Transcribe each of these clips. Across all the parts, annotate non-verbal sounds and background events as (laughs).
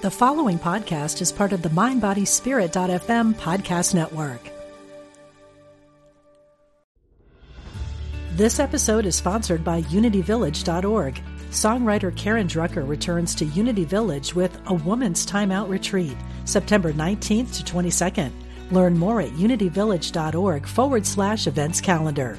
The following podcast is part of the MindBodySpirit.fm podcast network. This episode is sponsored by UnityVillage.org. Songwriter Karen Drucker returns to Unity Village with a Woman's Timeout Retreat, September 19th to 22nd. Learn more at unityvillage.org forward slash events calendar.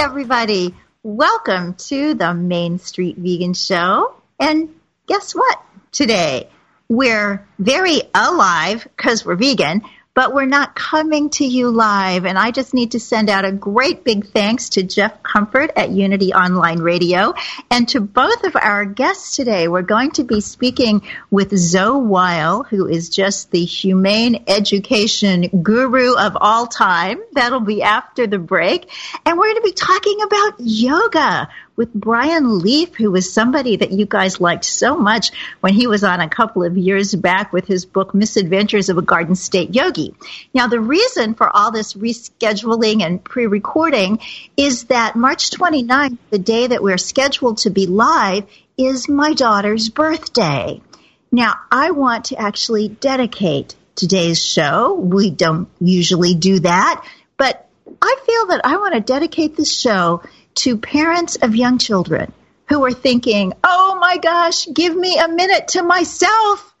Everybody. Welcome to the Main Street Vegan Show. And guess what? Today, we're very alive because we're vegan, but we're not coming to you live. And I just need to send out a great big thanks to Jeff Comfort at Unity Online Radio and to both of our guests today. We're going to be speaking with Zoe Weil, who is just the humane education guru of all time. That'll be after the break. And we're going to be talking about yoga with Brian Leaf, who was somebody that you guys liked so much when he was on a couple of years back with his book, Misadventures of a Garden State Yogi. Now, the reason for all this rescheduling and pre recording is that March 29th, the day that we're scheduled to be live, is my daughter's birthday. Now, I want to actually dedicate today's show. We don't usually do that, but I feel that I want to dedicate this show to parents of young children who are thinking, oh my gosh, give me a minute to myself.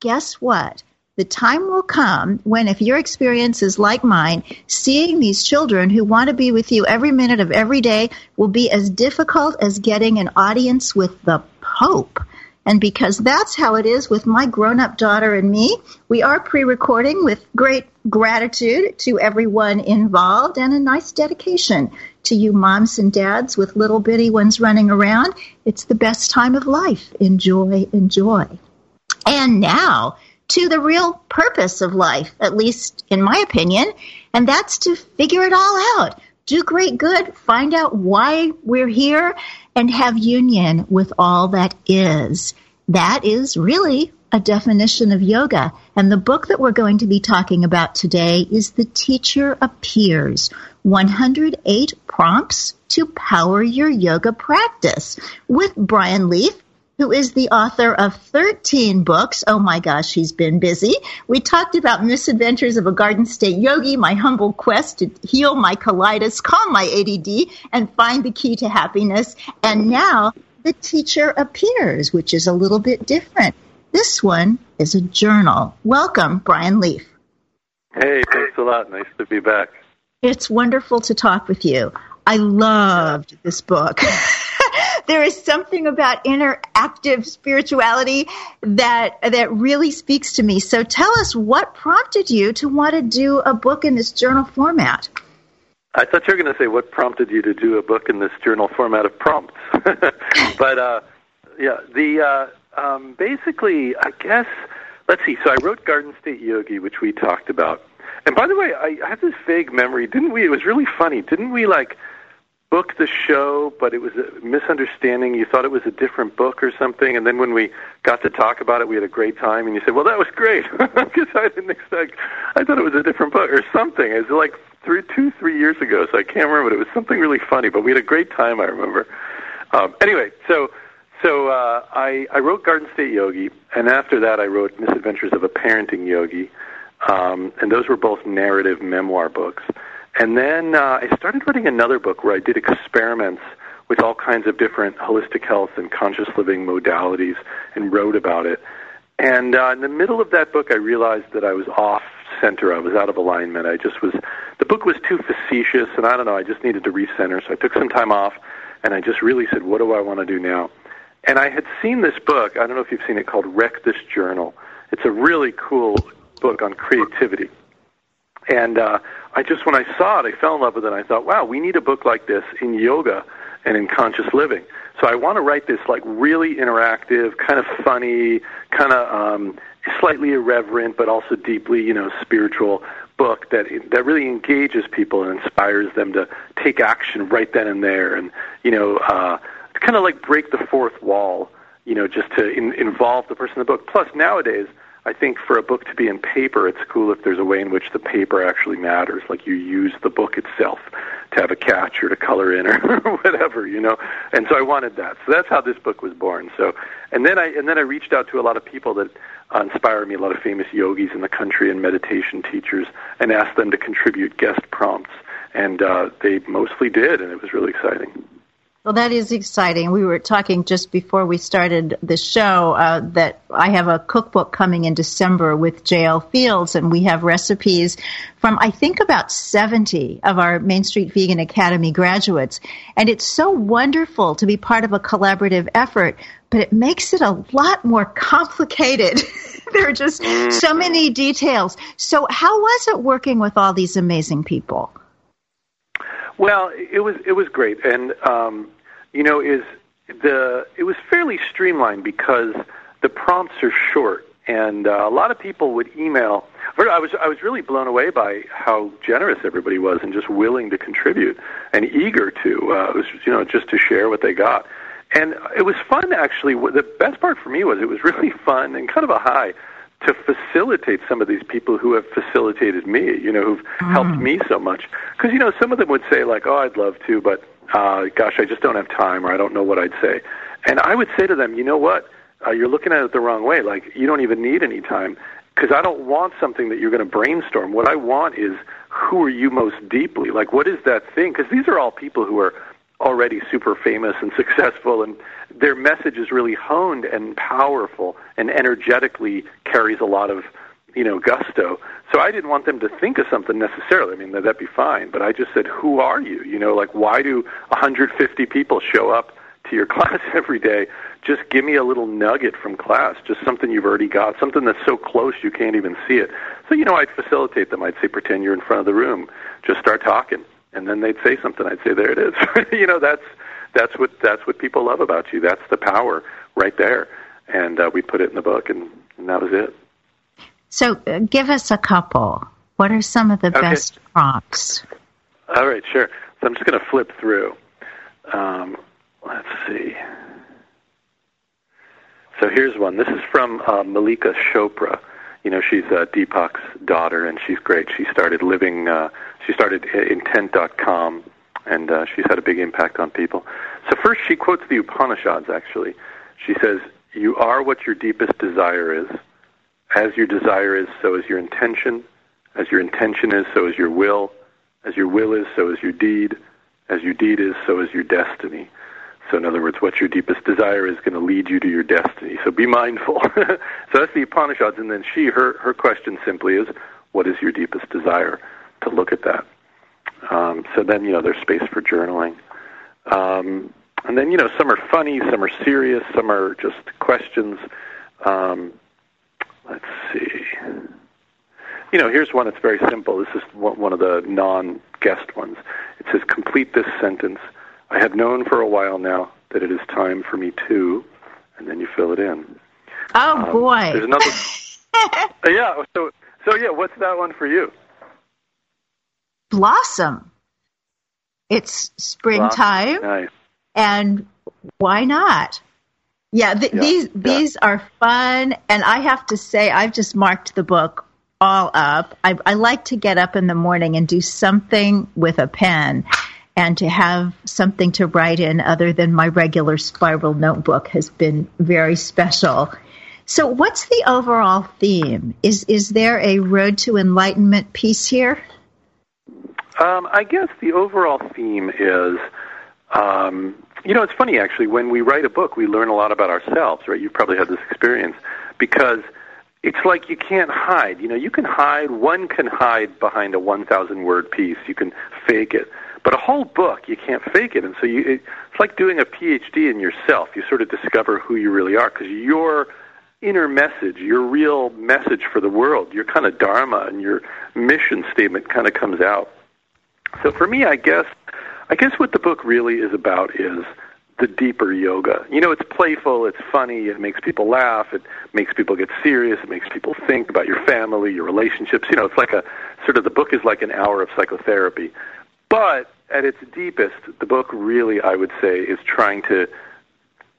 Guess what? The time will come when, if your experience is like mine, seeing these children who want to be with you every minute of every day will be as difficult as getting an audience with the Pope. And because that's how it is with my grown up daughter and me, we are pre recording with great gratitude to everyone involved and a nice dedication to you moms and dads with little bitty ones running around. It's the best time of life. Enjoy, enjoy. And now to the real purpose of life, at least in my opinion, and that's to figure it all out. Do great good, find out why we're here, and have union with all that is. That is really a definition of yoga. And the book that we're going to be talking about today is The Teacher Appears 108 Prompts to Power Your Yoga Practice with Brian Leaf. Who is the author of 13 books? Oh my gosh, he's been busy. We talked about misadventures of a Garden State Yogi, my humble quest to heal my colitis, calm my ADD, and find the key to happiness. And now the teacher appears, which is a little bit different. This one is a journal. Welcome, Brian Leaf. Hey, thanks a lot. Nice to be back. It's wonderful to talk with you. I loved this book. (laughs) there is something about interactive spirituality that that really speaks to me. So tell us what prompted you to want to do a book in this journal format. I thought you were going to say what prompted you to do a book in this journal format of prompts. (laughs) but uh, yeah, the uh, um, basically, I guess, let's see. So I wrote Garden State Yogi, which we talked about. And by the way, I, have this vague memory. Didn't we? It was really funny. Didn't we like booked the show, but it was a misunderstanding. You thought it was a different book or something, and then when we got to talk about it, we had a great time. And you said, "Well, that was great," (laughs) because I didn't expect. I thought it was a different book or something. It was like three, two, three years ago, so I can't remember. But it was something really funny. But we had a great time. I remember. Um, anyway, so so uh, I I wrote Garden State Yogi, and after that, I wrote Misadventures of a Parenting Yogi, um, and those were both narrative memoir books. And then uh, I started writing another book where I did experiments with all kinds of different holistic health and conscious living modalities and wrote about it. And uh, in the middle of that book, I realized that I was off center. I was out of alignment. I just was, the book was too facetious, and I don't know, I just needed to recenter. So I took some time off, and I just really said, what do I want to do now? And I had seen this book, I don't know if you've seen it, called Wreck This Journal. It's a really cool book on creativity. And uh, I just, when I saw it, I fell in love with it. And I thought, wow, we need a book like this in yoga and in conscious living. So I want to write this like really interactive, kind of funny, kind of um, slightly irreverent, but also deeply, you know, spiritual book that that really engages people and inspires them to take action right then and there, and you know, uh, kind of like break the fourth wall, you know, just to in, involve the person in the book. Plus, nowadays I think for a book to be in paper, it's cool if there's a way in which the paper actually matters. Like you use the book itself to have a catch or to color in or (laughs) whatever, you know. And so I wanted that. So that's how this book was born. So, and then I and then I reached out to a lot of people that uh, inspire me, a lot of famous yogis in the country and meditation teachers, and asked them to contribute guest prompts. And uh, they mostly did, and it was really exciting. Well, that is exciting. We were talking just before we started the show uh, that I have a cookbook coming in December with J.L. Fields, and we have recipes from, I think, about 70 of our Main Street Vegan Academy graduates. And it's so wonderful to be part of a collaborative effort, but it makes it a lot more complicated. (laughs) there are just so many details. So, how was it working with all these amazing people? Well, it was it was great, and um, you know, is the it was fairly streamlined because the prompts are short, and uh, a lot of people would email. I was I was really blown away by how generous everybody was and just willing to contribute and eager to. Uh, was you know just to share what they got, and it was fun actually. The best part for me was it was (laughs) really fun and kind of a high to facilitate some of these people who have facilitated me, you know, who've mm. helped me so much. Because, you know, some of them would say, like, oh, I'd love to, but uh, gosh, I just don't have time or I don't know what I'd say. And I would say to them, you know what? Uh, you're looking at it the wrong way. Like, you don't even need any time because I don't want something that you're going to brainstorm. What I want is who are you most deeply? Like, what is that thing? Because these are all people who are already super famous and successful and their message is really honed and powerful and energetically carries a lot of you know gusto. So i didn't want them to think of something necessarily. I mean that'd be fine but i just said who are you? You know like why do 150 people show up to your (laughs) class every day? Just give me a little nugget from class just something you've already got something that's so close you can't even see it. So you know i'd facilitate them. I'd say pretend you're in front of the room. Just start talking and then they'd say something i'd say there it is (laughs) you know that's that's what that's what people love about you. That's the power right there. And uh, we put it in the book, and, and that was it. So, uh, give us a couple. What are some of the okay. best prompts? All right, sure. So I'm just going to flip through. Um, let's see. So here's one. This is from uh, Malika Chopra. You know, she's uh, Deepak's daughter, and she's great. She started living. Uh, she started intent.com and uh, she's had a big impact on people. So first, she quotes the Upanishads. Actually, she says, "You are what your deepest desire is. As your desire is, so is your intention. As your intention is, so is your will. As your will is, so is your deed. As your deed is, so is your destiny." So, in other words, what your deepest desire is going to lead you to your destiny. So, be mindful. (laughs) so that's the Upanishads, and then she, her, her question simply is, "What is your deepest desire?" To look at that. Um, so then, you know, there's space for journaling. Um, and then, you know, some are funny, some are serious, some are just questions. Um, let's see. You know, here's one that's very simple. This is one of the non guest ones. It says, Complete this sentence. I have known for a while now that it is time for me to, and then you fill it in. Oh, um, boy. There's another. (laughs) yeah, so, so, yeah, what's that one for you? blossom. It's springtime. Nice. And why not? Yeah, th- Yeah, these yeah. these are fun, and I have to say, I've just marked the book all up. I, I like to get up in the morning and do something with a pen, and to have something to write in other than my regular spiral notebook has been very special. So, what's the overall theme? Is is there a road to enlightenment piece here? Um, I guess the overall theme is, um, you know, it's funny actually. When we write a book, we learn a lot about ourselves, right? You've probably had this experience because it's like you can't hide. You know, you can hide. One can hide behind a 1,000 word piece. You can fake it, but a whole book you can't fake it. And so you, it, it's like doing a PhD in yourself. You sort of discover who you really are because your inner message, your real message for the world, your kind of dharma and your mission statement kind of comes out. So for me, I guess, I guess what the book really is about is the deeper yoga. You know, it's playful, it's funny, it makes people laugh, it makes people get serious, it makes people think about your family, your relationships. You know, it's like a sort of the book is like an hour of psychotherapy. But at its deepest, the book really, I would say, is trying to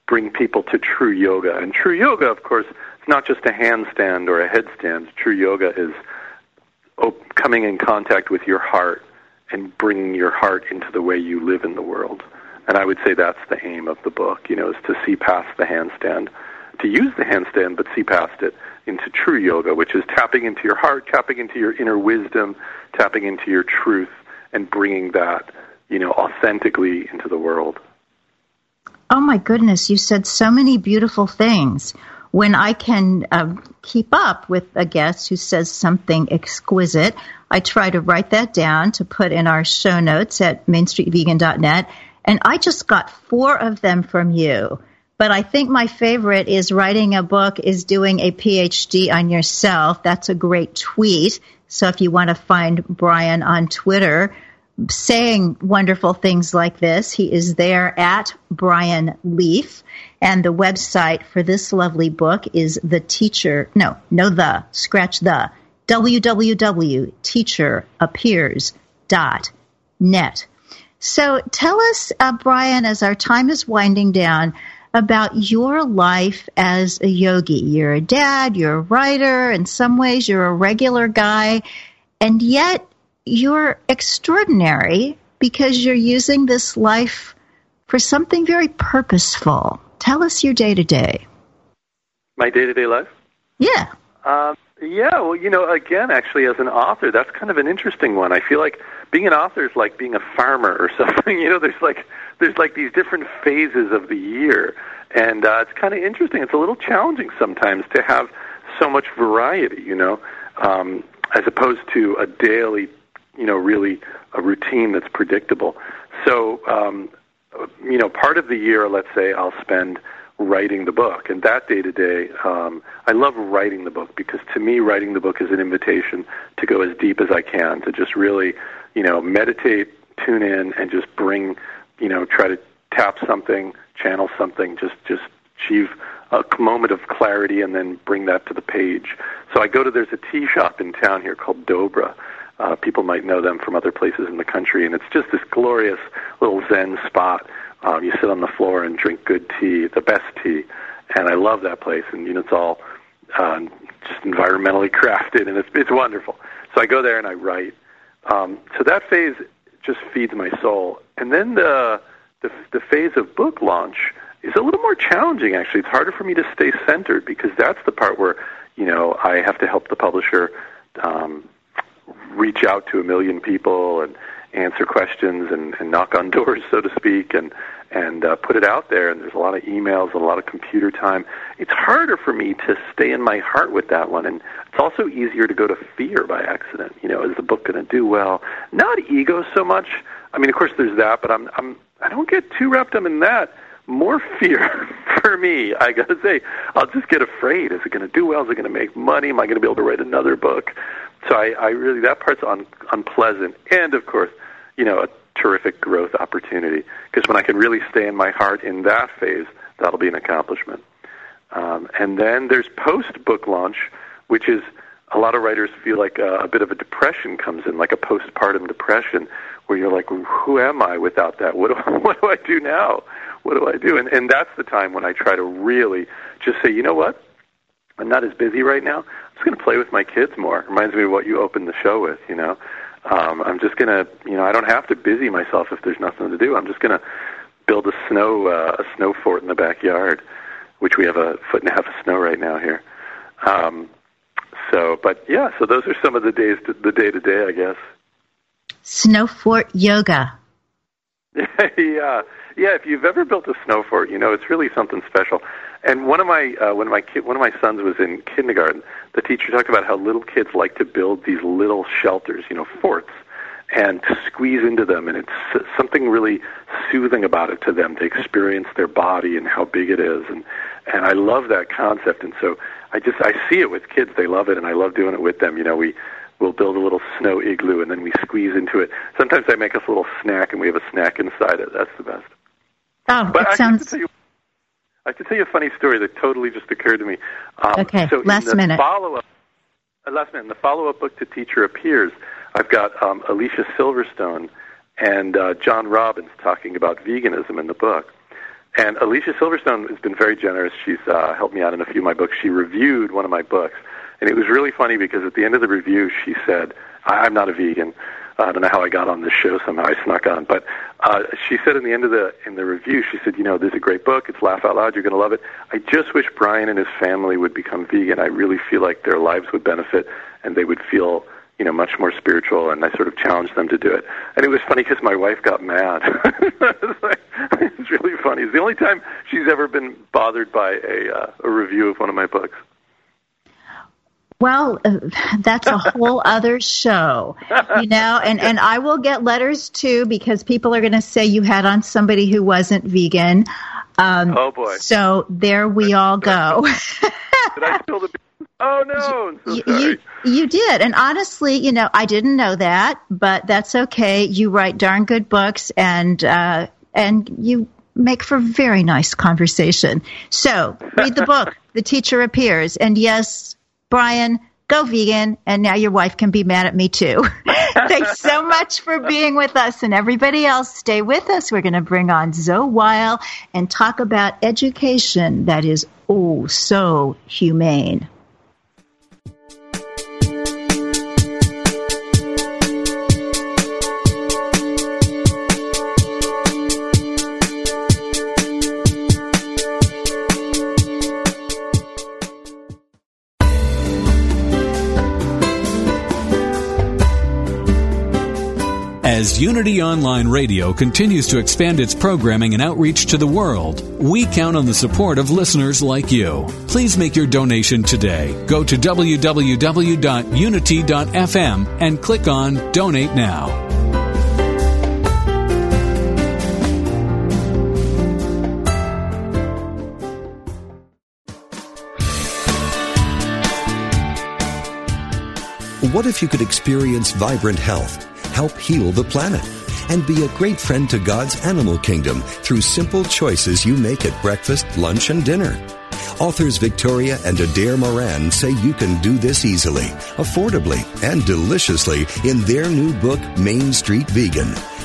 bring people to true yoga. And true yoga, of course, it's not just a handstand or a headstand. True yoga is coming in contact with your heart and bringing your heart into the way you live in the world. And I would say that's the aim of the book, you know, is to see past the handstand, to use the handstand, but see past it into true yoga, which is tapping into your heart, tapping into your inner wisdom, tapping into your truth, and bringing that, you know, authentically into the world. Oh my goodness, you said so many beautiful things. When I can um, keep up with a guest who says something exquisite, I try to write that down to put in our show notes at mainstreetvegan.net. And I just got four of them from you. But I think my favorite is writing a book is doing a PhD on yourself. That's a great tweet. So if you want to find Brian on Twitter, saying wonderful things like this. He is there at Brian Leaf. And the website for this lovely book is the teacher, no, no, the, scratch the, www.teacherappears.net. So tell us, uh, Brian, as our time is winding down, about your life as a yogi. You're a dad, you're a writer, in some ways you're a regular guy, and yet you're extraordinary because you're using this life for something very purposeful. Tell us your day to day. My day to day life? Yeah. Um, yeah, well, you know, again, actually, as an author, that's kind of an interesting one. I feel like being an author is like being a farmer or (laughs) something. You know, there's like there's like these different phases of the year, and uh, it's kind of interesting. It's a little challenging sometimes to have so much variety. You know, um, as opposed to a daily, you know, really a routine that's predictable. So, um, you know, part of the year, let's say, I'll spend writing the book. And that day to day, I love writing the book because to me, writing the book is an invitation to go as deep as I can, to just really, you know, meditate, tune in, and just bring, you know, try to tap something, channel something, just, just achieve a moment of clarity and then bring that to the page. So I go to, there's a tea shop in town here called Dobra. Uh, people might know them from other places in the country, and it's just this glorious little Zen spot um, you sit on the floor and drink good tea, the best tea, and I love that place. And you know, it's all uh, just environmentally (laughs) crafted, and it's it's wonderful. So I go there and I write. Um, so that phase just feeds my soul, and then the the, the phase of book launch is a little more challenging. Actually, it's harder for me to stay centered because that's the part where you know I have to help the publisher um, reach out to a million people and answer questions and, and knock on doors, (laughs) so to speak, and and uh, put it out there. And there's a lot of emails, and a lot of computer time. It's harder for me to stay in my heart with that one, and it's also easier to go to fear by accident. You know, is the book going to do well? Not ego so much. I mean, of course, there's that, but I'm I'm I don't get too wrapped up in that. More (laughs) fear for me. I gotta say, I'll just get afraid. Is it going to do well? Is it going to make money? Am I going to be able to write another book? So I, I really that part's un, unpleasant, and of course, you know, a terrific growth opportunity. Because when I can really stay in my heart in that phase, that'll be an accomplishment. Um, and then there's post book launch, which is a lot of writers feel like a, a bit of a depression comes in, like a postpartum depression, where you're like, who am I without that? What do I, (laughs) what do I do now? What do I do? And and that's the time when I try to really just say, you know what? I'm not as busy right now. I'm just going to play with my kids more. It reminds me of what you opened the show with. You know, um, I'm just going to, you know, I don't have to busy myself if there's nothing to do. I'm just going to build a snow uh, a snow fort in the backyard, which we have a foot and a half of snow right now here. Um, so, but yeah, so those are some of the days, to, the day to day, I guess. Snow fort yoga. (laughs) yeah, yeah. If you've ever built a snow fort, you know it's really something special. And one of my uh, one of my ki- one of my sons was in kindergarten. The teacher talked about how little kids like to build these little shelters, you know, forts, and to squeeze into them, and it's something really soothing about it to them to experience their body and how big it is, and and I love that concept. And so I just I see it with kids; they love it, and I love doing it with them. You know, we we'll build a little snow igloo and then we squeeze into it. Sometimes I make us a little snack and we have a snack inside it. That's the best. Oh, but it I sounds. Can tell you, I can tell you a funny story that totally just occurred to me. Um, Okay, so last in the minute. Follow-up, uh, last minute. In the follow-up book to Teacher Appears, I've got um, Alicia Silverstone and uh, John Robbins talking about veganism in the book. And Alicia Silverstone has been very generous. She's uh, helped me out in a few of my books. She reviewed one of my books, and it was really funny because at the end of the review, she said, I- "I'm not a vegan. I don't know how I got on this show. Somehow I snuck on." But uh, she said in the end of the in the review, she said, "You know, this is a great book. It's laugh out loud. You're going to love it. I just wish Brian and his family would become vegan. I really feel like their lives would benefit, and they would feel." You know, much more spiritual, and I sort of challenged them to do it. And it was funny because my wife got mad. it's, (laughs) it's really funny. It's the only time she's ever been bothered by a uh, a review of one of my books. Well, uh, that's a whole (laughs) other show, you know, and, and I will get letters too because people are going to say you had on somebody who wasn't vegan. Um, Oh boy! So there we all go. Did I spill the? (laughs) Oh no! So you, sorry. you you did, and honestly, you know, I didn't know that, but that's okay. You write darn good books, and uh, and you make for very nice conversation. So read the book. (laughs) the teacher appears, and yes, Brian, go vegan, and now your wife can be mad at me too. (laughs) Thanks so much for being with us, and everybody else, stay with us. We're going to bring on Zoe Weil and talk about education that is oh so humane. As Unity Online Radio continues to expand its programming and outreach to the world, we count on the support of listeners like you. Please make your donation today. Go to www.unity.fm and click on Donate Now. What if you could experience vibrant health, help heal the planet, and be a great friend to God's animal kingdom through simple choices you make at breakfast, lunch, and dinner? Authors Victoria and Adair Moran say you can do this easily, affordably, and deliciously in their new book, Main Street Vegan.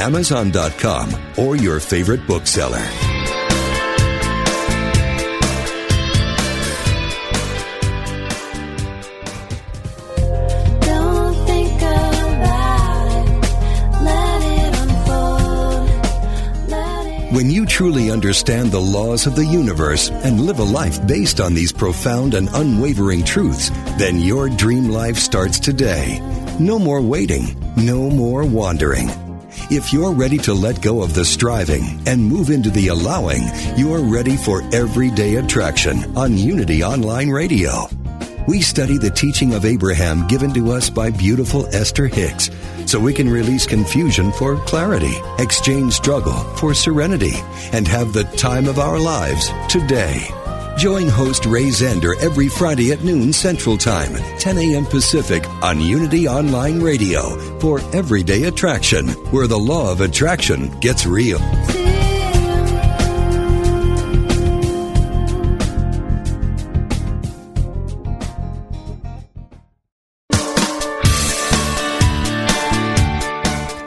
Amazon.com, or your favorite bookseller. Don't think about it. Let it unfold. Let it When you truly understand the laws of the universe and live a life based on these profound and unwavering truths, then your dream life starts today. No more waiting, no more wandering. If you're ready to let go of the striving and move into the allowing, you're ready for everyday attraction on Unity Online Radio. we study the teaching of Abraham given to us by beautiful Esther Hicks so we can release confusion for clarity, exchange struggle for serenity, and have the time of our lives today. Join host Ray Zender every Friday at noon Central Time, 10 a.m. Pacific on Unity Online Radio for Everyday Attraction, where the law of attraction gets real.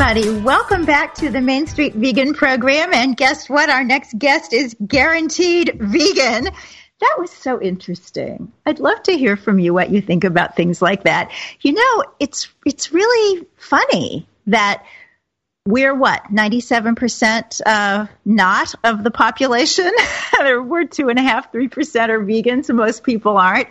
Everybody. Welcome back to the Main Street Vegan program. And guess what? Our next guest is guaranteed vegan. That was so interesting. I'd love to hear from you what you think about things like that. You know, it's it's really funny that we're what 97% uh, not of the population (laughs) we're two and a half three percent are vegans most people aren't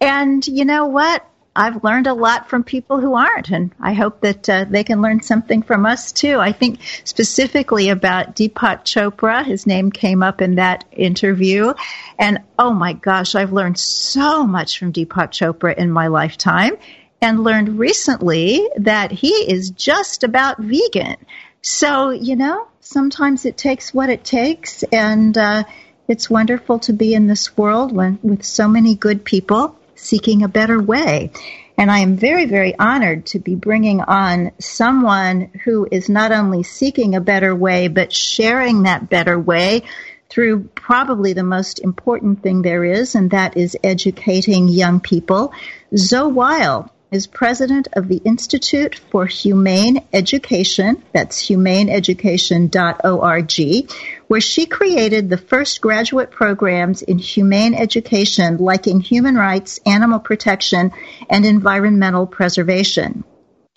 and you know what i've learned a lot from people who aren't and i hope that uh, they can learn something from us too i think specifically about deepak chopra his name came up in that interview and oh my gosh i've learned so much from deepak chopra in my lifetime and learned recently that he is just about vegan. So, you know, sometimes it takes what it takes, and uh, it's wonderful to be in this world when, with so many good people seeking a better way. And I am very, very honored to be bringing on someone who is not only seeking a better way, but sharing that better way through probably the most important thing there is, and that is educating young people. Zoe Weil is president of the Institute for Humane Education, that's humaneeducation.org, where she created the first graduate programs in humane education, like in human rights, animal protection, and environmental preservation.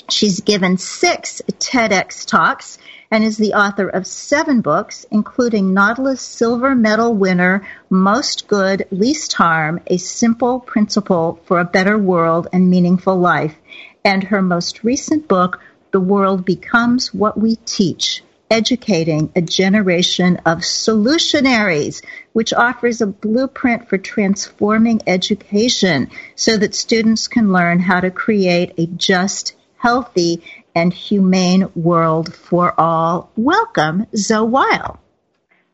She's given six TEDx talks and is the author of seven books, including Nautilus Silver Medal winner Most Good, Least Harm A Simple Principle for a Better World and Meaningful Life, and her most recent book, The World Becomes What We Teach Educating a Generation of Solutionaries, which offers a blueprint for transforming education so that students can learn how to create a just, healthy, and humane world for all. Welcome, Zoe Weil.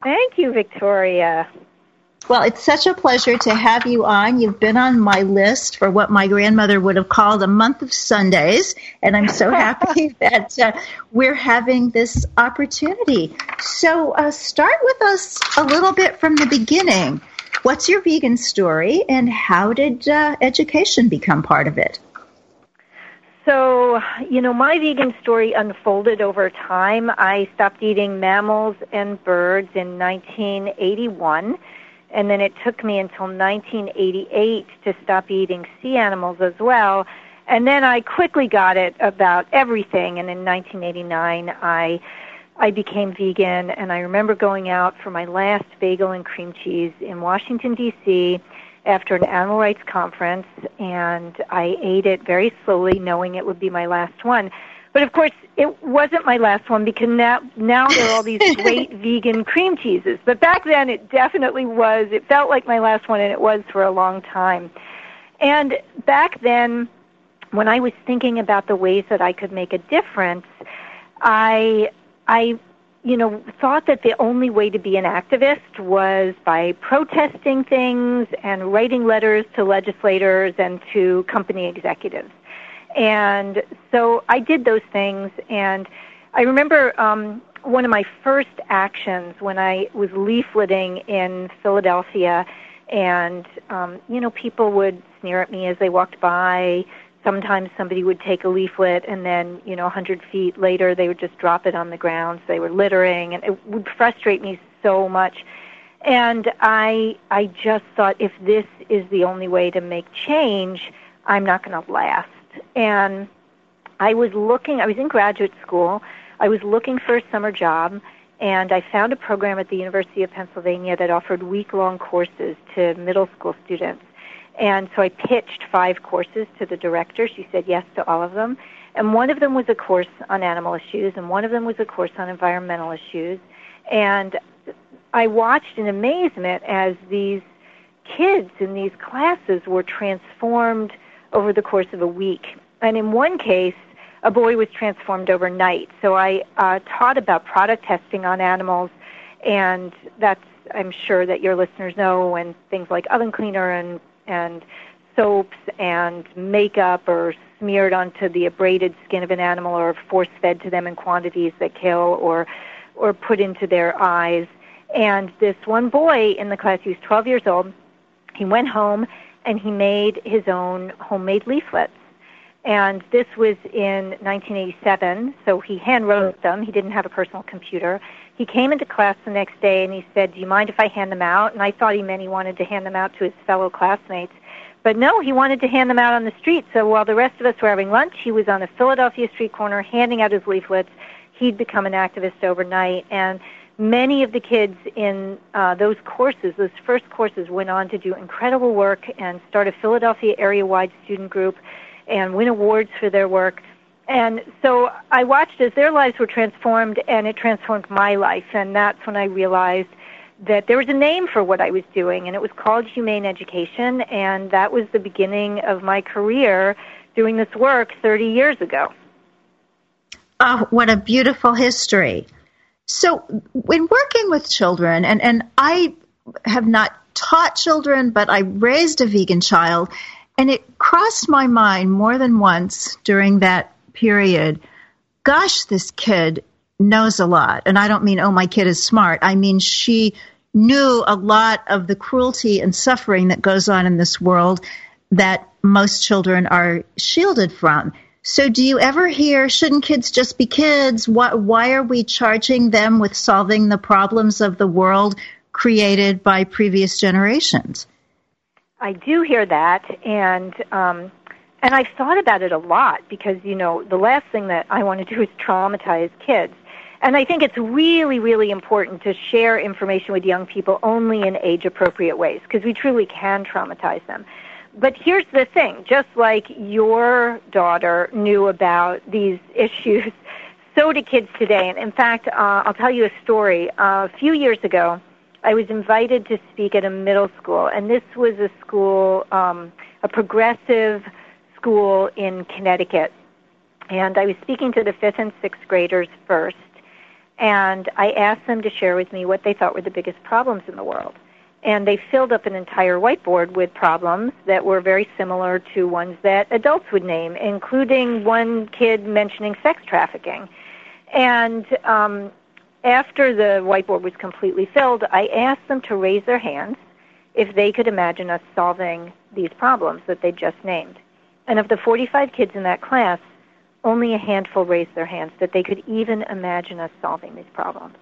Thank you, Victoria. Well, it's such a pleasure to have you on. You've been on my list for what my grandmother would have called a month of Sundays, and I'm so happy (laughs) that uh, we're having this opportunity. So, uh, start with us a little bit from the beginning. What's your vegan story, and how did uh, education become part of it? So, you know, my vegan story unfolded over time. I stopped eating mammals and birds in 1981, and then it took me until 1988 to stop eating sea animals as well. And then I quickly got it about everything, and in 1989 I I became vegan, and I remember going out for my last bagel and cream cheese in Washington D.C after an animal rights conference, and I ate it very slowly, knowing it would be my last one. But of course, it wasn't my last one because now now there are all these (laughs) great vegan cream cheeses. But back then, it definitely was. It felt like my last one, and it was for a long time. And back then, when I was thinking about the ways that I could make a difference, I I you know, thought that the only way to be an activist was by protesting things and writing letters to legislators and to company executives. And so I did those things, and I remember um, one of my first actions when I was leafleting in Philadelphia, and um, you know, people would sneer at me as they walked by. Sometimes somebody would take a leaflet and then you know a hundred feet later they would just drop it on the ground so they were littering and it would frustrate me so much. And i i just thought if this is the only way to make change i'm not going to last and i was looking i was in graduate school I was looking for a summer job, and I found a program at the University of Pennsylvania that offered week long courses to middle school students. And so I pitched five courses to the director. She said yes to all of them. And one of them was a course on animal issues, and one of them was a course on environmental issues. And I watched in amazement as these kids in these classes were transformed over the course of a week. And in one case, a boy was transformed overnight. So I uh, taught about product testing on animals, and that's I'm sure that your listeners know, and things like oven cleaner and and soaps and makeup are smeared onto the abraded skin of an animal or force fed to them in quantities that kill or or put into their eyes. And this one boy in the class, he was 12 years old, he went home and he made his own homemade leaflets. And this was in 1987, so he hand wrote them. He didn't have a personal computer. He came into class the next day and he said, Do you mind if I hand them out? And I thought he meant he wanted to hand them out to his fellow classmates. But no, he wanted to hand them out on the street. So while the rest of us were having lunch, he was on a Philadelphia street corner handing out his leaflets. He'd become an activist overnight. And many of the kids in uh, those courses, those first courses, went on to do incredible work and start a Philadelphia area wide student group and win awards for their work. And so I watched as their lives were transformed, and it transformed my life. And that's when I realized that there was a name for what I was doing, and it was called Humane Education. And that was the beginning of my career doing this work 30 years ago. Oh, what a beautiful history. So, when working with children, and, and I have not taught children, but I raised a vegan child, and it crossed my mind more than once during that period gosh, this kid knows a lot. And I don't mean, oh, my kid is smart. I mean, she knew a lot of the cruelty and suffering that goes on in this world that most children are shielded from. So, do you ever hear, shouldn't kids just be kids? Why, why are we charging them with solving the problems of the world created by previous generations? I do hear that, and um, and I've thought about it a lot because you know the last thing that I want to do is traumatize kids, and I think it's really really important to share information with young people only in age appropriate ways because we truly can traumatize them. But here's the thing: just like your daughter knew about these (laughs) issues, so do kids today. And in fact, uh, I'll tell you a story. Uh, a few years ago. I was invited to speak at a middle school, and this was a school, um, a progressive school in Connecticut. And I was speaking to the fifth and sixth graders first, and I asked them to share with me what they thought were the biggest problems in the world. And they filled up an entire whiteboard with problems that were very similar to ones that adults would name, including one kid mentioning sex trafficking. And um, after the whiteboard was completely filled, I asked them to raise their hands if they could imagine us solving these problems that they just named. And of the 45 kids in that class, only a handful raised their hands that they could even imagine us solving these problems.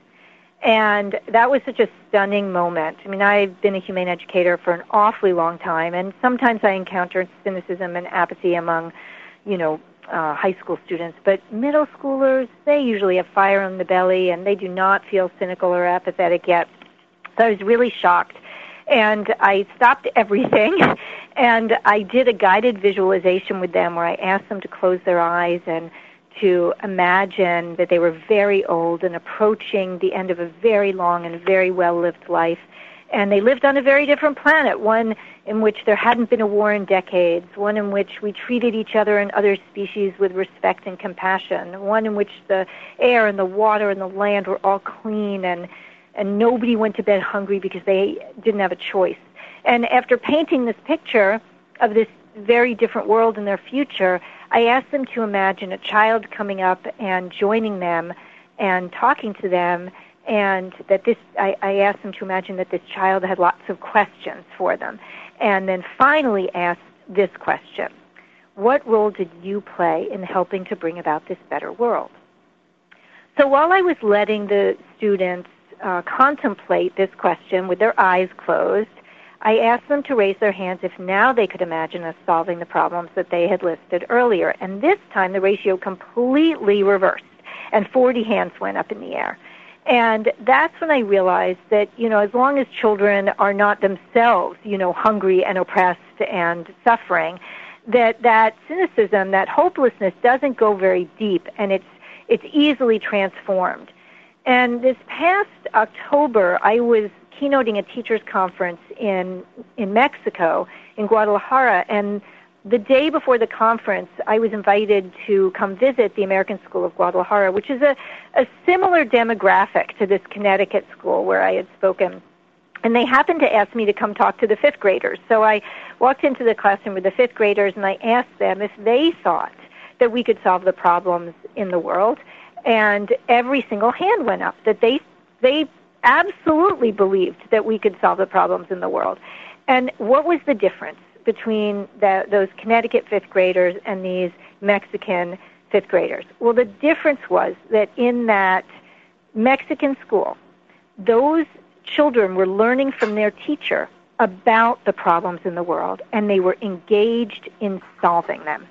And that was such a stunning moment. I mean, I've been a humane educator for an awfully long time, and sometimes I encounter cynicism and apathy among, you know, uh, high school students. But middle schoolers, they usually have fire in the belly, and they do not feel cynical or apathetic yet. So I was really shocked. And I stopped everything (laughs) and I did a guided visualization with them where I asked them to close their eyes and to imagine that they were very old and approaching the end of a very long and very well lived life. And they lived on a very different planet, one in which there hadn't been a war in decades, one in which we treated each other and other species with respect and compassion, one in which the air and the water and the land were all clean and, and nobody went to bed hungry because they didn't have a choice. And after painting this picture of this very different world in their future, I asked them to imagine a child coming up and joining them and talking to them and that this I, I asked them to imagine that this child had lots of questions for them and then finally asked this question. What role did you play in helping to bring about this better world? So while i was letting the students uh, contemplate this question with their eyes closed I asked them to raise their hands if now they could imagine us solving the problems that they had listed earlier. And this time the ratio completely reversed. and 40 hands went up in the air. And that's when I realized that, you know, as long as children are not themselves, you know, hungry and oppressed and suffering, that that cynicism, that hopelessness doesn't go very deep and it's it's easily transformed. And this past October, I was keynoting a teachers conference in in Mexico, in Guadalajara, and the day before the conference, I was invited to come visit the American School of Guadalajara, which is a, a similar demographic to this Connecticut school where I had spoken. And they happened to ask me to come talk to the fifth graders. So I walked into the classroom with the fifth graders and I asked them if they thought that we could solve the problems in the world. And every single hand went up that they they absolutely believed that we could solve the problems in the world. And what was the difference? between the, those Connecticut fifth graders and these Mexican fifth graders? Well, the difference was that in that Mexican school, those children were learning from their teacher about the problems in the world and they were engaged in solving them.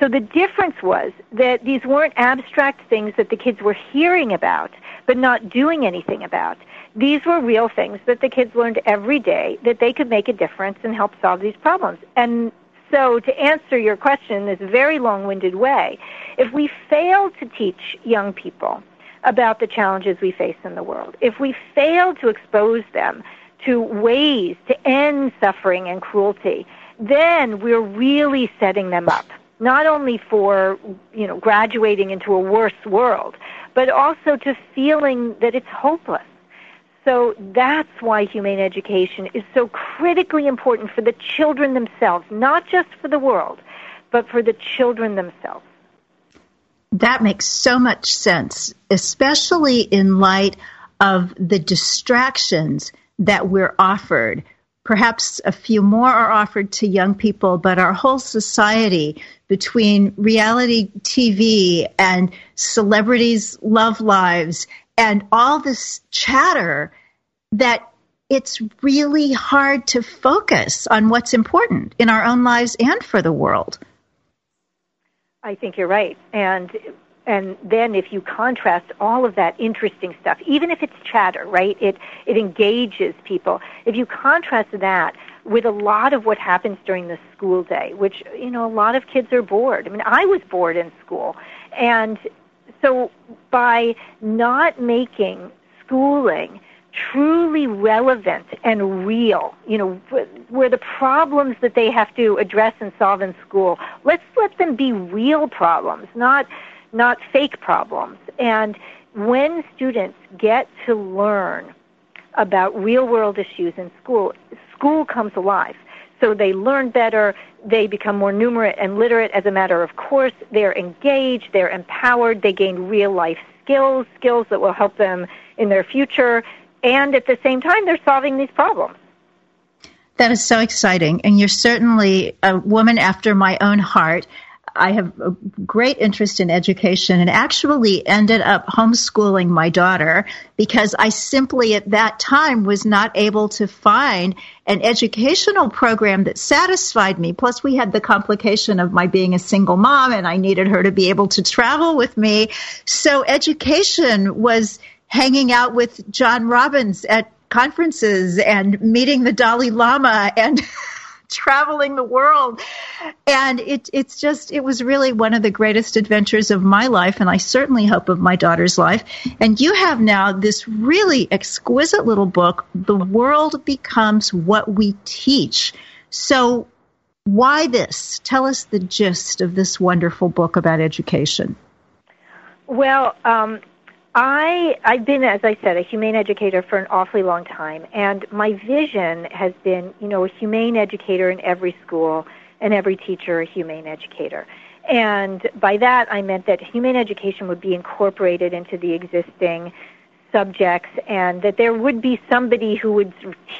So the difference was that these weren't abstract things that the kids were hearing about but not doing anything about these were real things that the kids learned every day that they could make a difference and help solve these problems. And so, to answer your question in this very long winded way, if we fail to teach young people about the challenges we face in the world, if we fail to expose them to ways to end suffering and cruelty, then we're really setting them up not only for you know graduating into a worse world, but also to feeling that it's hopeless so that's why humane education is so critically important for the children themselves, not just for the world, but for the children themselves. That makes so much sense, especially in light of the distractions that we're offered. Perhaps a few more are offered to young people, but our whole society between reality TV and celebrities' love lives and all this chatter that it's really hard to focus on what's important in our own lives and for the world. I think you're right. And and then if you contrast all of that interesting stuff, even if it's chatter, right? It it engages people. If you contrast that with a lot of what happens during the school day, which you know a lot of kids are bored. I mean, I was bored in school, and so by not making schooling truly relevant and real, you know, where the problems that they have to address and solve in school, let's let them be real problems, not not fake problems. And when students get to learn about real world issues in school, school comes alive. So they learn better, they become more numerate and literate as a matter of course, they're engaged, they're empowered, they gain real life skills, skills that will help them in their future, and at the same time, they're solving these problems. That is so exciting. And you're certainly a woman after my own heart. I have a great interest in education and actually ended up homeschooling my daughter because I simply at that time was not able to find an educational program that satisfied me. Plus, we had the complication of my being a single mom and I needed her to be able to travel with me. So, education was hanging out with John Robbins at conferences and meeting the Dalai Lama and (laughs) traveling the world. And it, it's just, it was really one of the greatest adventures of my life, and I certainly hope of my daughter's life. And you have now this really exquisite little book, The World Becomes What We Teach. So, why this? Tell us the gist of this wonderful book about education. Well, um, I I've been, as I said, a humane educator for an awfully long time, and my vision has been, you know, a humane educator in every school and every teacher a humane educator. And by that, I meant that humane education would be incorporated into the existing subjects and that there would be somebody who would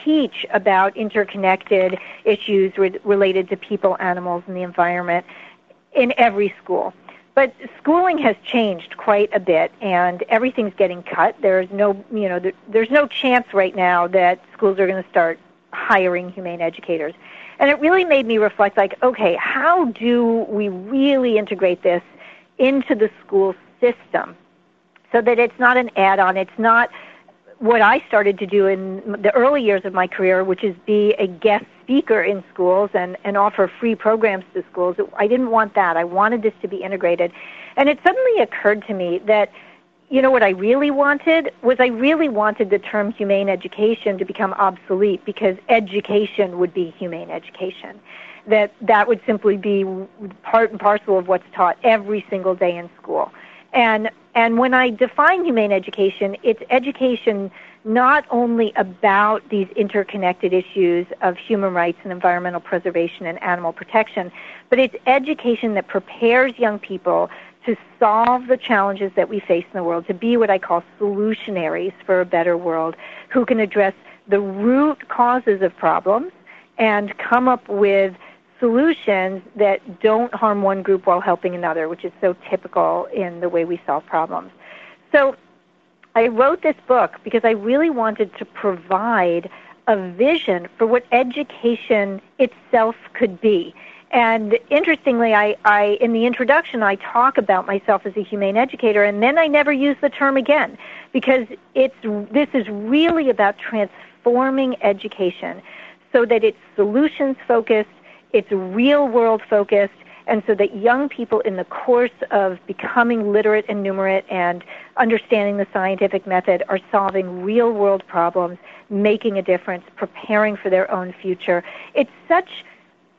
teach about interconnected issues re- related to people, animals, and the environment in every school. But schooling has changed quite a bit, and everything's getting cut. There's no, you know, there, there's no chance right now that schools are going to start hiring humane educators. And it really made me reflect, like, okay, how do we really integrate this into the school system? so that it's not an add-on. It's not what I started to do in the early years of my career, which is be a guest speaker in schools and, and offer free programs to schools. I didn't want that. I wanted this to be integrated. And it suddenly occurred to me that, you know, what I really wanted was I really wanted the term humane education to become obsolete because education would be humane education. That that would simply be part and parcel of what's taught every single day in school. And and when I define humane education, it's education not only about these interconnected issues of human rights and environmental preservation and animal protection, but it's education that prepares young people to solve the challenges that we face in the world, to be what I call solutionaries for a better world, who can address the root causes of problems and come up with solutions that don't harm one group while helping another, which is so typical in the way we solve problems. So I wrote this book because I really wanted to provide a vision for what education itself could be. And interestingly, I, I in the introduction I talk about myself as a humane educator, and then I never use the term again because it's this is really about transforming education so that it's solutions focused, it's real world focused, and so that young people in the course of becoming literate and numerate and understanding the scientific method are solving real world problems, making a difference, preparing for their own future. It's such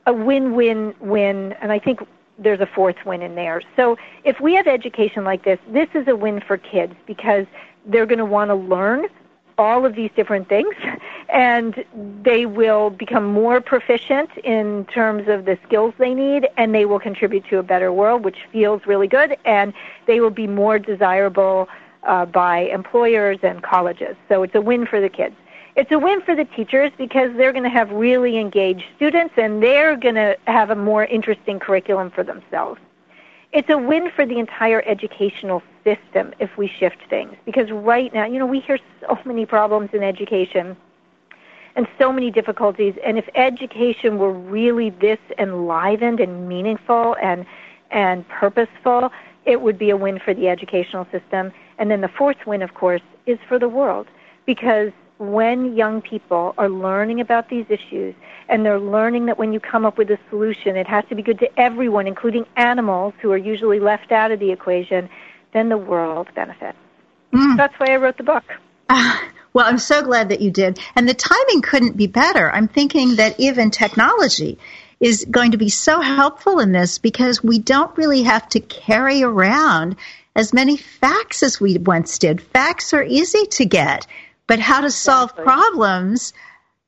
a win-win-win, and I think there's a fourth win in there. So if we have education like this, this is a win for kids because they're going to want to learn all of these different things and they will become more proficient in terms of the skills they need and they will contribute to a better world which feels really good and they will be more desirable uh, by employers and colleges so it's a win for the kids it's a win for the teachers because they're going to have really engaged students and they're going to have a more interesting curriculum for themselves. It's a win for the entire educational system if we shift things. Because right now, you know, we hear so many problems in education and so many difficulties. And if education were really this enlivened and meaningful and and purposeful, it would be a win for the educational system. And then the fourth win of course is for the world. Because when young people are learning about these issues and they're learning that when you come up with a solution, it has to be good to everyone, including animals who are usually left out of the equation, then the world benefits. Mm. That's why I wrote the book. Well, I'm so glad that you did. And the timing couldn't be better. I'm thinking that even technology is going to be so helpful in this because we don't really have to carry around as many facts as we once did. Facts are easy to get, but how to solve Exactly. problems,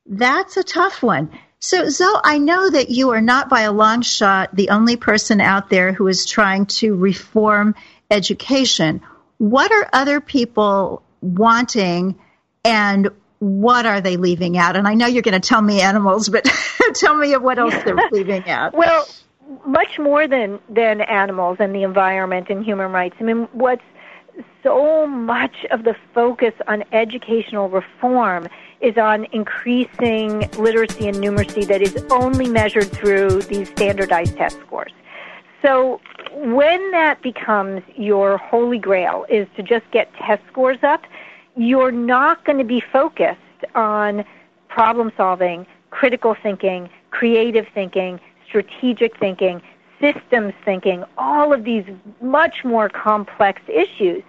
that's a tough one. So, Zoe, I know that you are not by a long shot the only person out there who is trying to reform education. What are other people wanting and what are they leaving out? And I know you're going to tell me animals, but (laughs) tell me what else they're (laughs) leaving out. Well, much more than than animals and the environment and human rights. I mean, what's so much of the focus on educational reform is on increasing literacy and numeracy that is only measured through these standardized test scores. So when that becomes your holy grail is to just get test scores up, you're not going to be focused on problem solving, critical thinking, creative thinking, strategic thinking, systems thinking, all of these much more complex issues.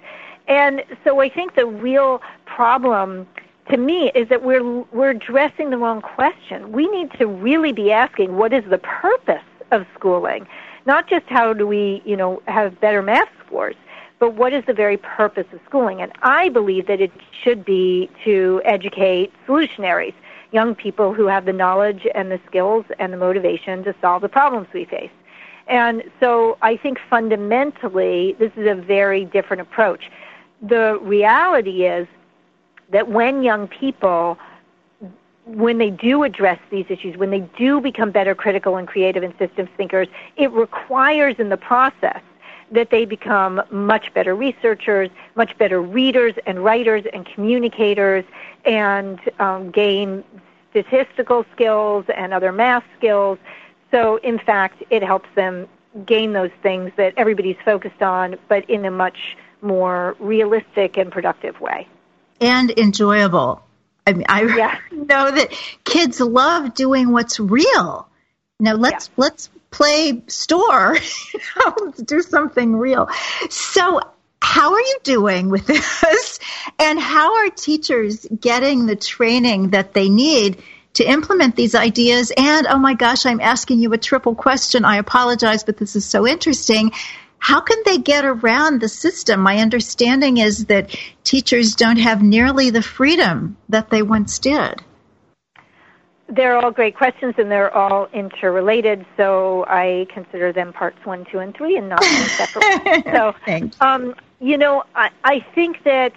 And so I think the real problem to me is that we're we're addressing the wrong question. We need to really be asking what is the purpose of schooling? Not just how do we, you know, have better math scores, but what is the very purpose of schooling? And I believe that it should be to educate solutionaries, young people who have the knowledge and the skills and the motivation to solve the problems we face. And so I think fundamentally this is a very different approach. The reality is that when young people when they do address these issues, when they do become better critical and creative and systems thinkers, it requires in the process that they become much better researchers, much better readers and writers and communicators, and um, gain statistical skills and other math skills. So, in fact, it helps them gain those things that everybody's focused on, but in a much more realistic and productive way. And enjoyable. I mean, I Yeah. (laughs) know that kids love doing what's real. Now let's let's play store. (laughs) You know, let's do something real. So, how are you doing with (laughs) this? And how are teachers getting the training that they need to implement these ideas? And oh my gosh, I'm asking you a triple question. I apologize, but this is so interesting. How can they get around the system? My understanding is that teachers don't have nearly the freedom that they once did. They're all great questions and they're all interrelated, so I consider them parts one, two, and three and not separate. (laughs) so, Thanks. um, you know, I, I think that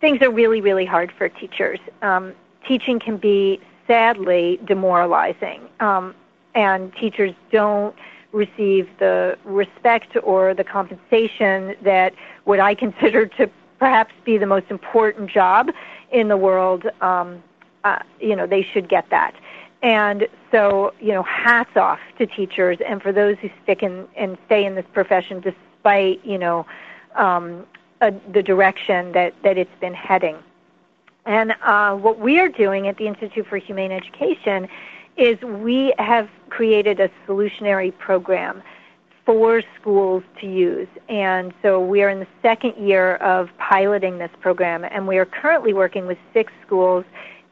things are really, really hard for teachers. Um, teaching can be sadly demoralizing, um, and teachers don't receive the respect or the compensation that what I (laughs) consider to perhaps be the most important job in the world. Um, uh, you know, they should get that. And so, you know, hats off to teachers and for those who stick in and stay in this profession despite, you know, um, uh, the direction that, that it's been heading. And uh, what we are doing at the Institute for Humane Education is we have created a solutionary program for schools to use. And so we are in the second year of piloting this program, and we are currently working with six schools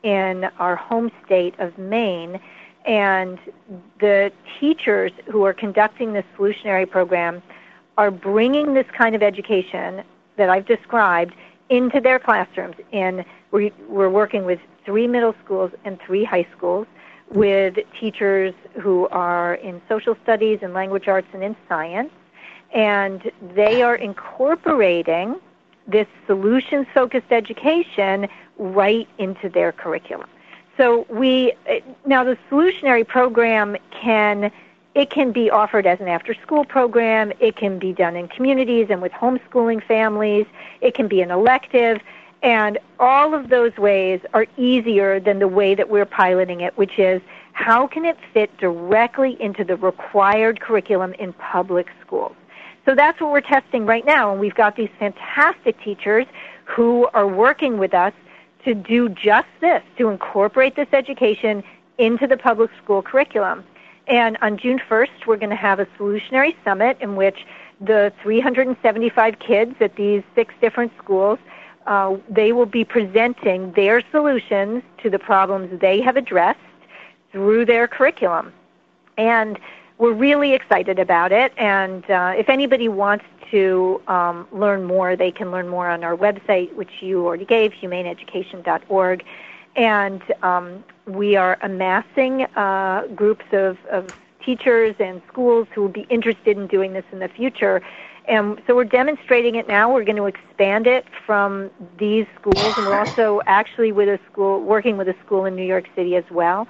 in our home state of Maine. And the teachers who are conducting this solutionary program are bringing this kind of education that I've described into their classrooms. And we, we're working with three middle schools and three high schools with teachers who are in social studies and language arts and in science. And they are incorporating this solutions focused education right into their curriculum. So we now the solutionary program can it can be offered as an after school program, it can be done in communities and with homeschooling families, it can be an elective, and all of those ways are easier than the way that we're piloting it, which is how can it fit directly into the required curriculum in public schools. So that's what we're testing right now, and we've got these fantastic teachers who are working with us to do just this, to incorporate this education into the public school curriculum. And on June 1st, we're going to have a solutionary summit in which the 375 kids at these six different schools, uh, they will be presenting their solutions to the problems they have addressed through their curriculum. And we're really excited about it. And uh, if anybody wants to um, learn more, they can learn more on our website, which you already gave, humaneeducation.org. And um, we are amassing uh, groups of, of teachers and schools who will be interested in doing this in the future. And so we're demonstrating it now. We're going to expand it from these schools, and we're also actually with a school, working with a school in New York City as well.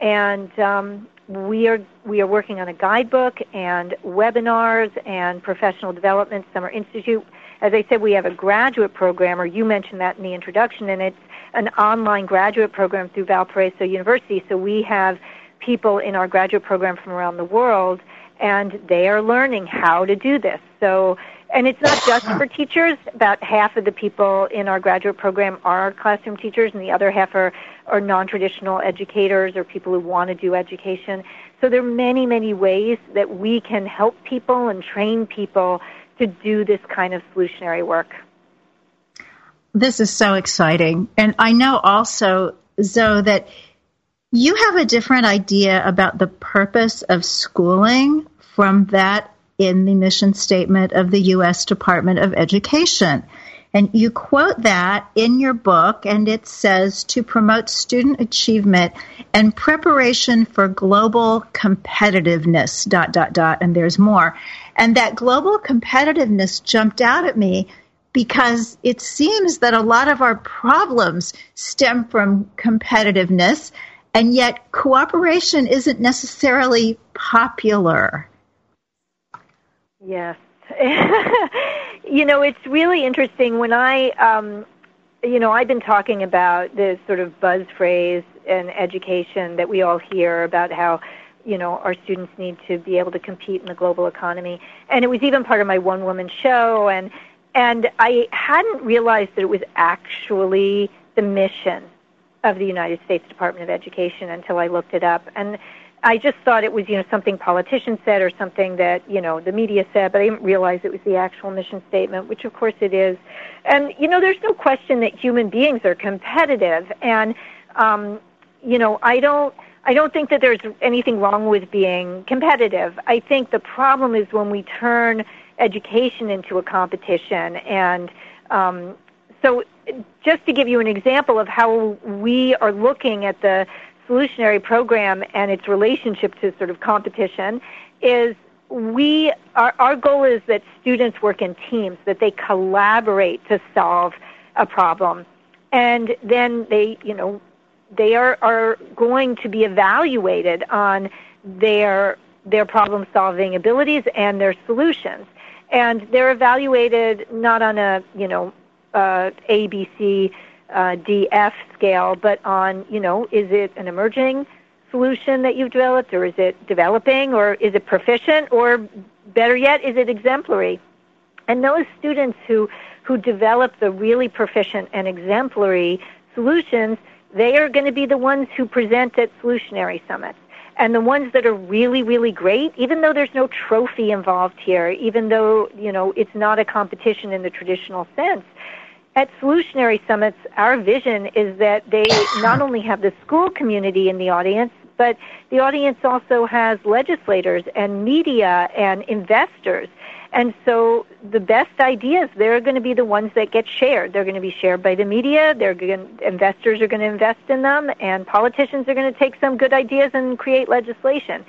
And um, we are we are working on a guidebook and webinars and professional development summer institute. As I said, we have a graduate program, or you mentioned that in the introduction, and it's an online graduate program through Valparaiso University. So we have people in our graduate program from around the world, and they are learning how to do this. So, and it's not just for teachers. About half of the people in our graduate program are classroom teachers, and the other half are, are non-traditional educators or people who want to do education. So there are many, many ways that we can help people and train people to do this kind of solutionary work. This is so exciting. And I know also, Zoe, that you have a different idea about the purpose of schooling from that in the mission statement of the U.S. Department of Education. And you quote that in your book, and it says to promote student achievement and preparation for global competitiveness, dot, dot, dot, and there's more. And that global competitiveness jumped out at me because it seems that a lot of our problems stem from competitiveness, and yet cooperation isn't necessarily popular. Yes. (laughs) you know, it's really interesting when I, um, you know, I've been talking about this sort of buzz phrase in education that we all hear about how you know, our students need to be able to compete in the global economy. And it was even part of my one woman show and and I hadn't realized that it was actually the mission of the United States Department of Education until I looked it up. And I just thought it was, you know, something politicians said or something that, you know, the media said, but I didn't realize it was the actual mission statement, which of course it is. And, you know, there's no question that human beings are competitive. And, um, you know, I don't, I don't think that there's anything wrong with being competitive. I think the problem is when we turn education into a competition. And um, so, just to give you an example of how we are looking at the solutionary program and its relationship to sort of competition, is we our, our goal is that students work in teams, that they collaborate to solve a problem, and then they, you know, they are, are going to be evaluated on their their problem solving abilities and their solutions. And they're evaluated not on a you know uh, A B C uh, D F scale, but on you know is it an emerging solution that you've developed, or is it developing, or is it proficient, or better yet, is it exemplary? And those students who who develop the really proficient and exemplary solutions, they are going to be the ones who present at solutionary summits. And the ones that are really, really great, even though there's no trophy involved here, even though, you know, it's not a competition in the traditional sense, at Solutionary Summits, our vision is that they (coughs) not only have the school community in the audience, but the audience also has legislators and media and investors. And so the best ideas, they're going to be the ones that get shared. They're going to be shared by the media. They're going, investors are going to invest in them, and politicians are going to take some good ideas and create legislation.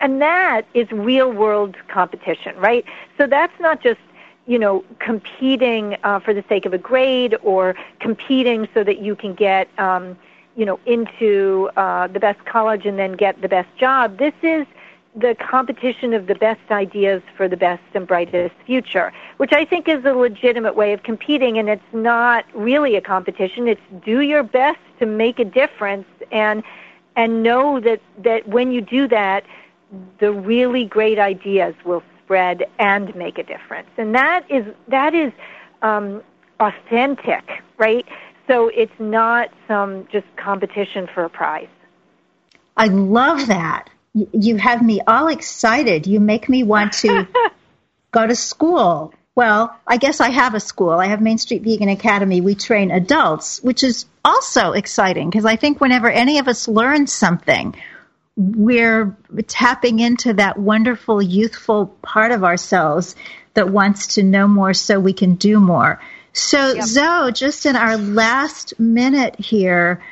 And that is real world competition, right? So that's not just you know, competing uh, for the sake of a grade or competing so that you can get, um, you know, into uh, the best college and then get the best job. This is the competition of the best ideas for the best and brightest future, which I think is a legitimate way of competing, and it's not really a competition. It's do your best to make a difference and and know that that when you do that, the really great ideas will spread and make a difference, and that is that is um, authentic, right? So it's not some just competition for a prize. I love that you have me all excited. You make me want to (laughs) go to school. Well, I guess I have a school. I have Main Street Vegan Academy. We train adults, which is also exciting because I think whenever any of us learn something, we're tapping into that wonderful youthful part of ourselves that wants to know more so we can do more. So, yep. Zoe, just in our last minute here,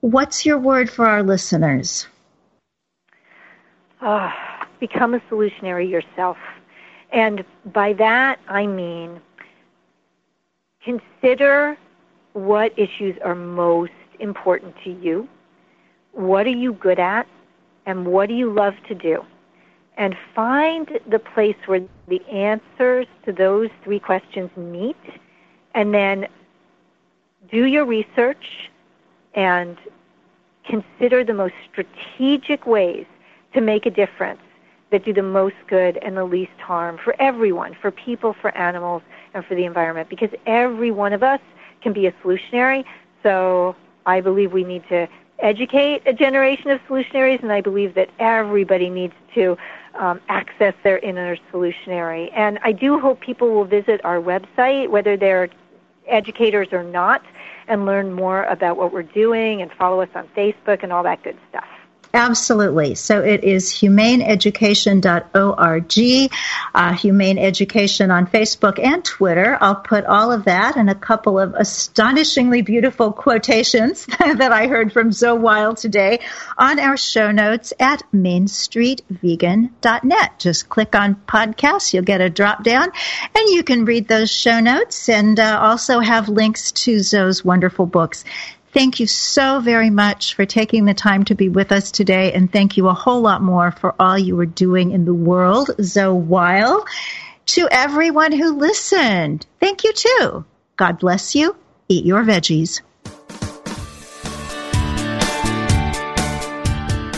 what's your word for our listeners? uh, become a solutionary yourself. And by that, I mean consider what issues are most important to you. What are you good at? And what do you love to do? And find the place where the answers to those three questions meet. And then do your research and consider the most strategic ways to make a difference that do the most good and the least harm for everyone, for people, for animals, and for the environment. Because every one of us can be a solutionary. So I believe we need to educate a generation of solutionaries, and I believe that everybody needs to um, access their inner solutionary. And I do hope people will visit our website, whether they're educators or not, and learn more about what we're doing and follow us on Facebook and all that good stuff. Absolutely. So it is humaneeducation.org, uh, Humane Education on Facebook and Twitter. I'll put all of that and a couple of astonishingly beautiful quotations (laughs) that I heard from Zoe Weil today on our show notes at mainstreetvegan.net. Just click on podcasts, you'll get a drop down, and you can read those show notes and uh, also have links to Zoe's wonderful books. Thank you so very much for taking the time to be with us today, and thank you a whole lot more for all you are doing in the world, Zoe Weil. To everyone who listened, thank you too. God bless you. Eat your veggies.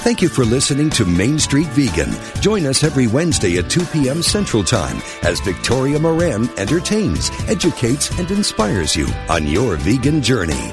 Thank you for listening to Main Street Vegan. Join us every Wednesday at 2 p.m. Central Time as Victoria Moran entertains, educates, and inspires you on your vegan journey.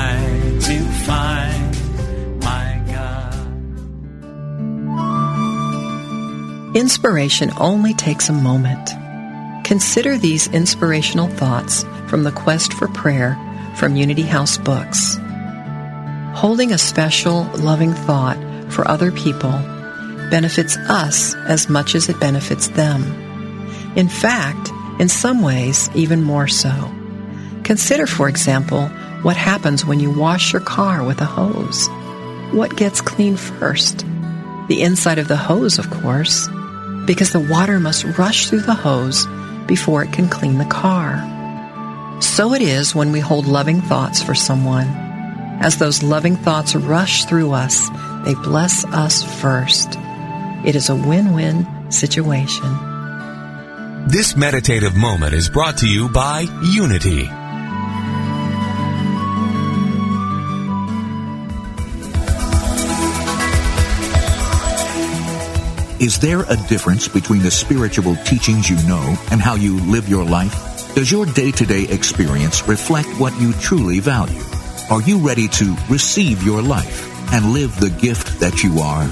Inspiration only takes a moment. Consider these inspirational thoughts from the Quest for Prayer from Unity House Books. Holding a special, loving thought for other people benefits us as much as it benefits them. In fact, in some ways, even more so. Consider, for example, what happens when you wash your car with a hose. What gets clean first? The inside of the hose, of course, because the water must rush through the hose before it can clean the car. So it is when we hold loving thoughts for someone. As those loving thoughts rush through us, they bless us first. It is a win-win situation. This meditative moment is brought to you by Unity. Is there a difference between the spiritual teachings you know and how you live your life? Does your day-to-day experience reflect what you truly value? Are you ready to receive your life and live the gift that you are?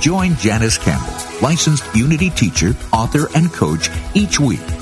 Join Janice Campbell, licensed Unity teacher, author, and coach each week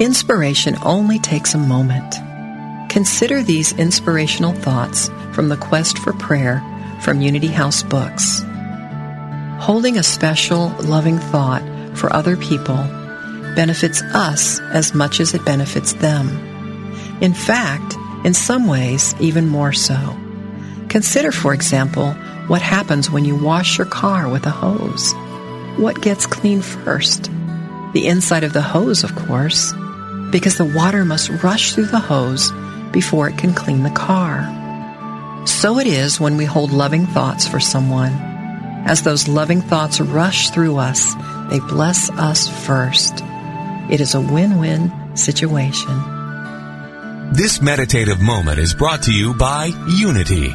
Inspiration only takes a moment. Consider these inspirational thoughts from the Quest for Prayer from Unity House Books. Holding a special, loving thought for other people benefits us as much as it benefits them. In fact, in some ways, even more so. Consider, for example, what happens when you wash your car with a hose. What gets clean first? The inside of the hose, of course, because the water must rush through the hose before it can clean the car. So it is when we hold loving thoughts for someone. As those loving thoughts rush through us, they bless us first. It is a win-win situation. This meditative moment is brought to you by Unity.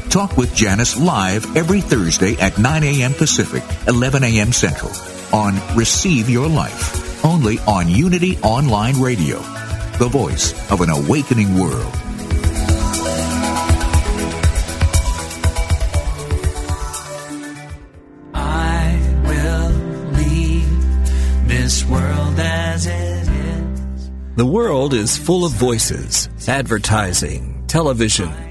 Talk with Janice live every Thursday at 9 a.m. Pacific, 11 a.m. Central on Receive Your Life, only on Unity Online Radio, the voice of an awakening world. I will leave this world as it is. The world is full of voices, advertising, television,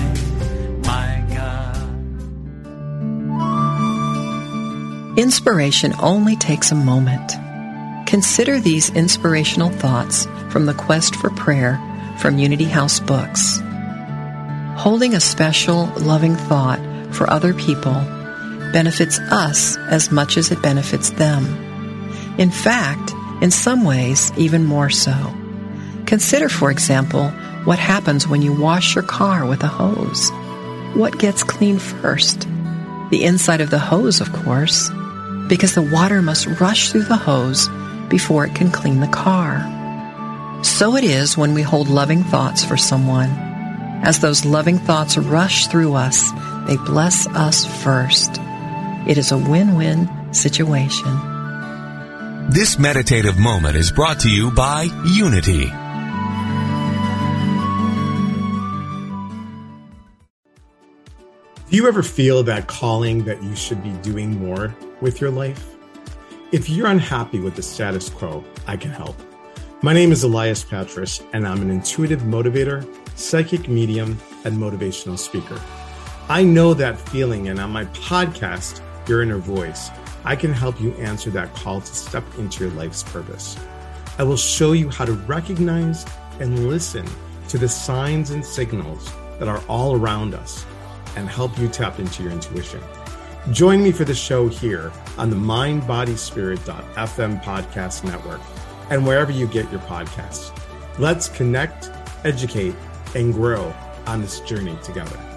Inspiration only takes a moment. Consider these inspirational thoughts from the Quest for Prayer from Unity House Books. Holding a special, loving thought for other people benefits us as much as it benefits them. In fact, in some ways, even more so. Consider, for example, what happens when you wash your car with a hose. What gets clean first? The inside of the hose, of course, because the water must rush through the hose before it can clean the car. So it is when we hold loving thoughts for someone. As those loving thoughts rush through us, they bless us first. It is a win-win situation. This meditative moment is brought to you by Unity. Do you ever feel that calling that you should be doing more with your life? If you're unhappy with the status quo, I can help. My name is Elias Patras, and I'm an intuitive motivator, psychic medium, and motivational speaker. I know that feeling, and on my podcast, Your Inner Voice, I can help you answer that call to step into your life's purpose. I will show you how to recognize and listen to the signs and signals that are all around us and help you tap into your intuition. Join me for the show here on the mindbodyspirit.fm podcast network and wherever you get your podcasts. Let's connect, educate, and grow on this journey together.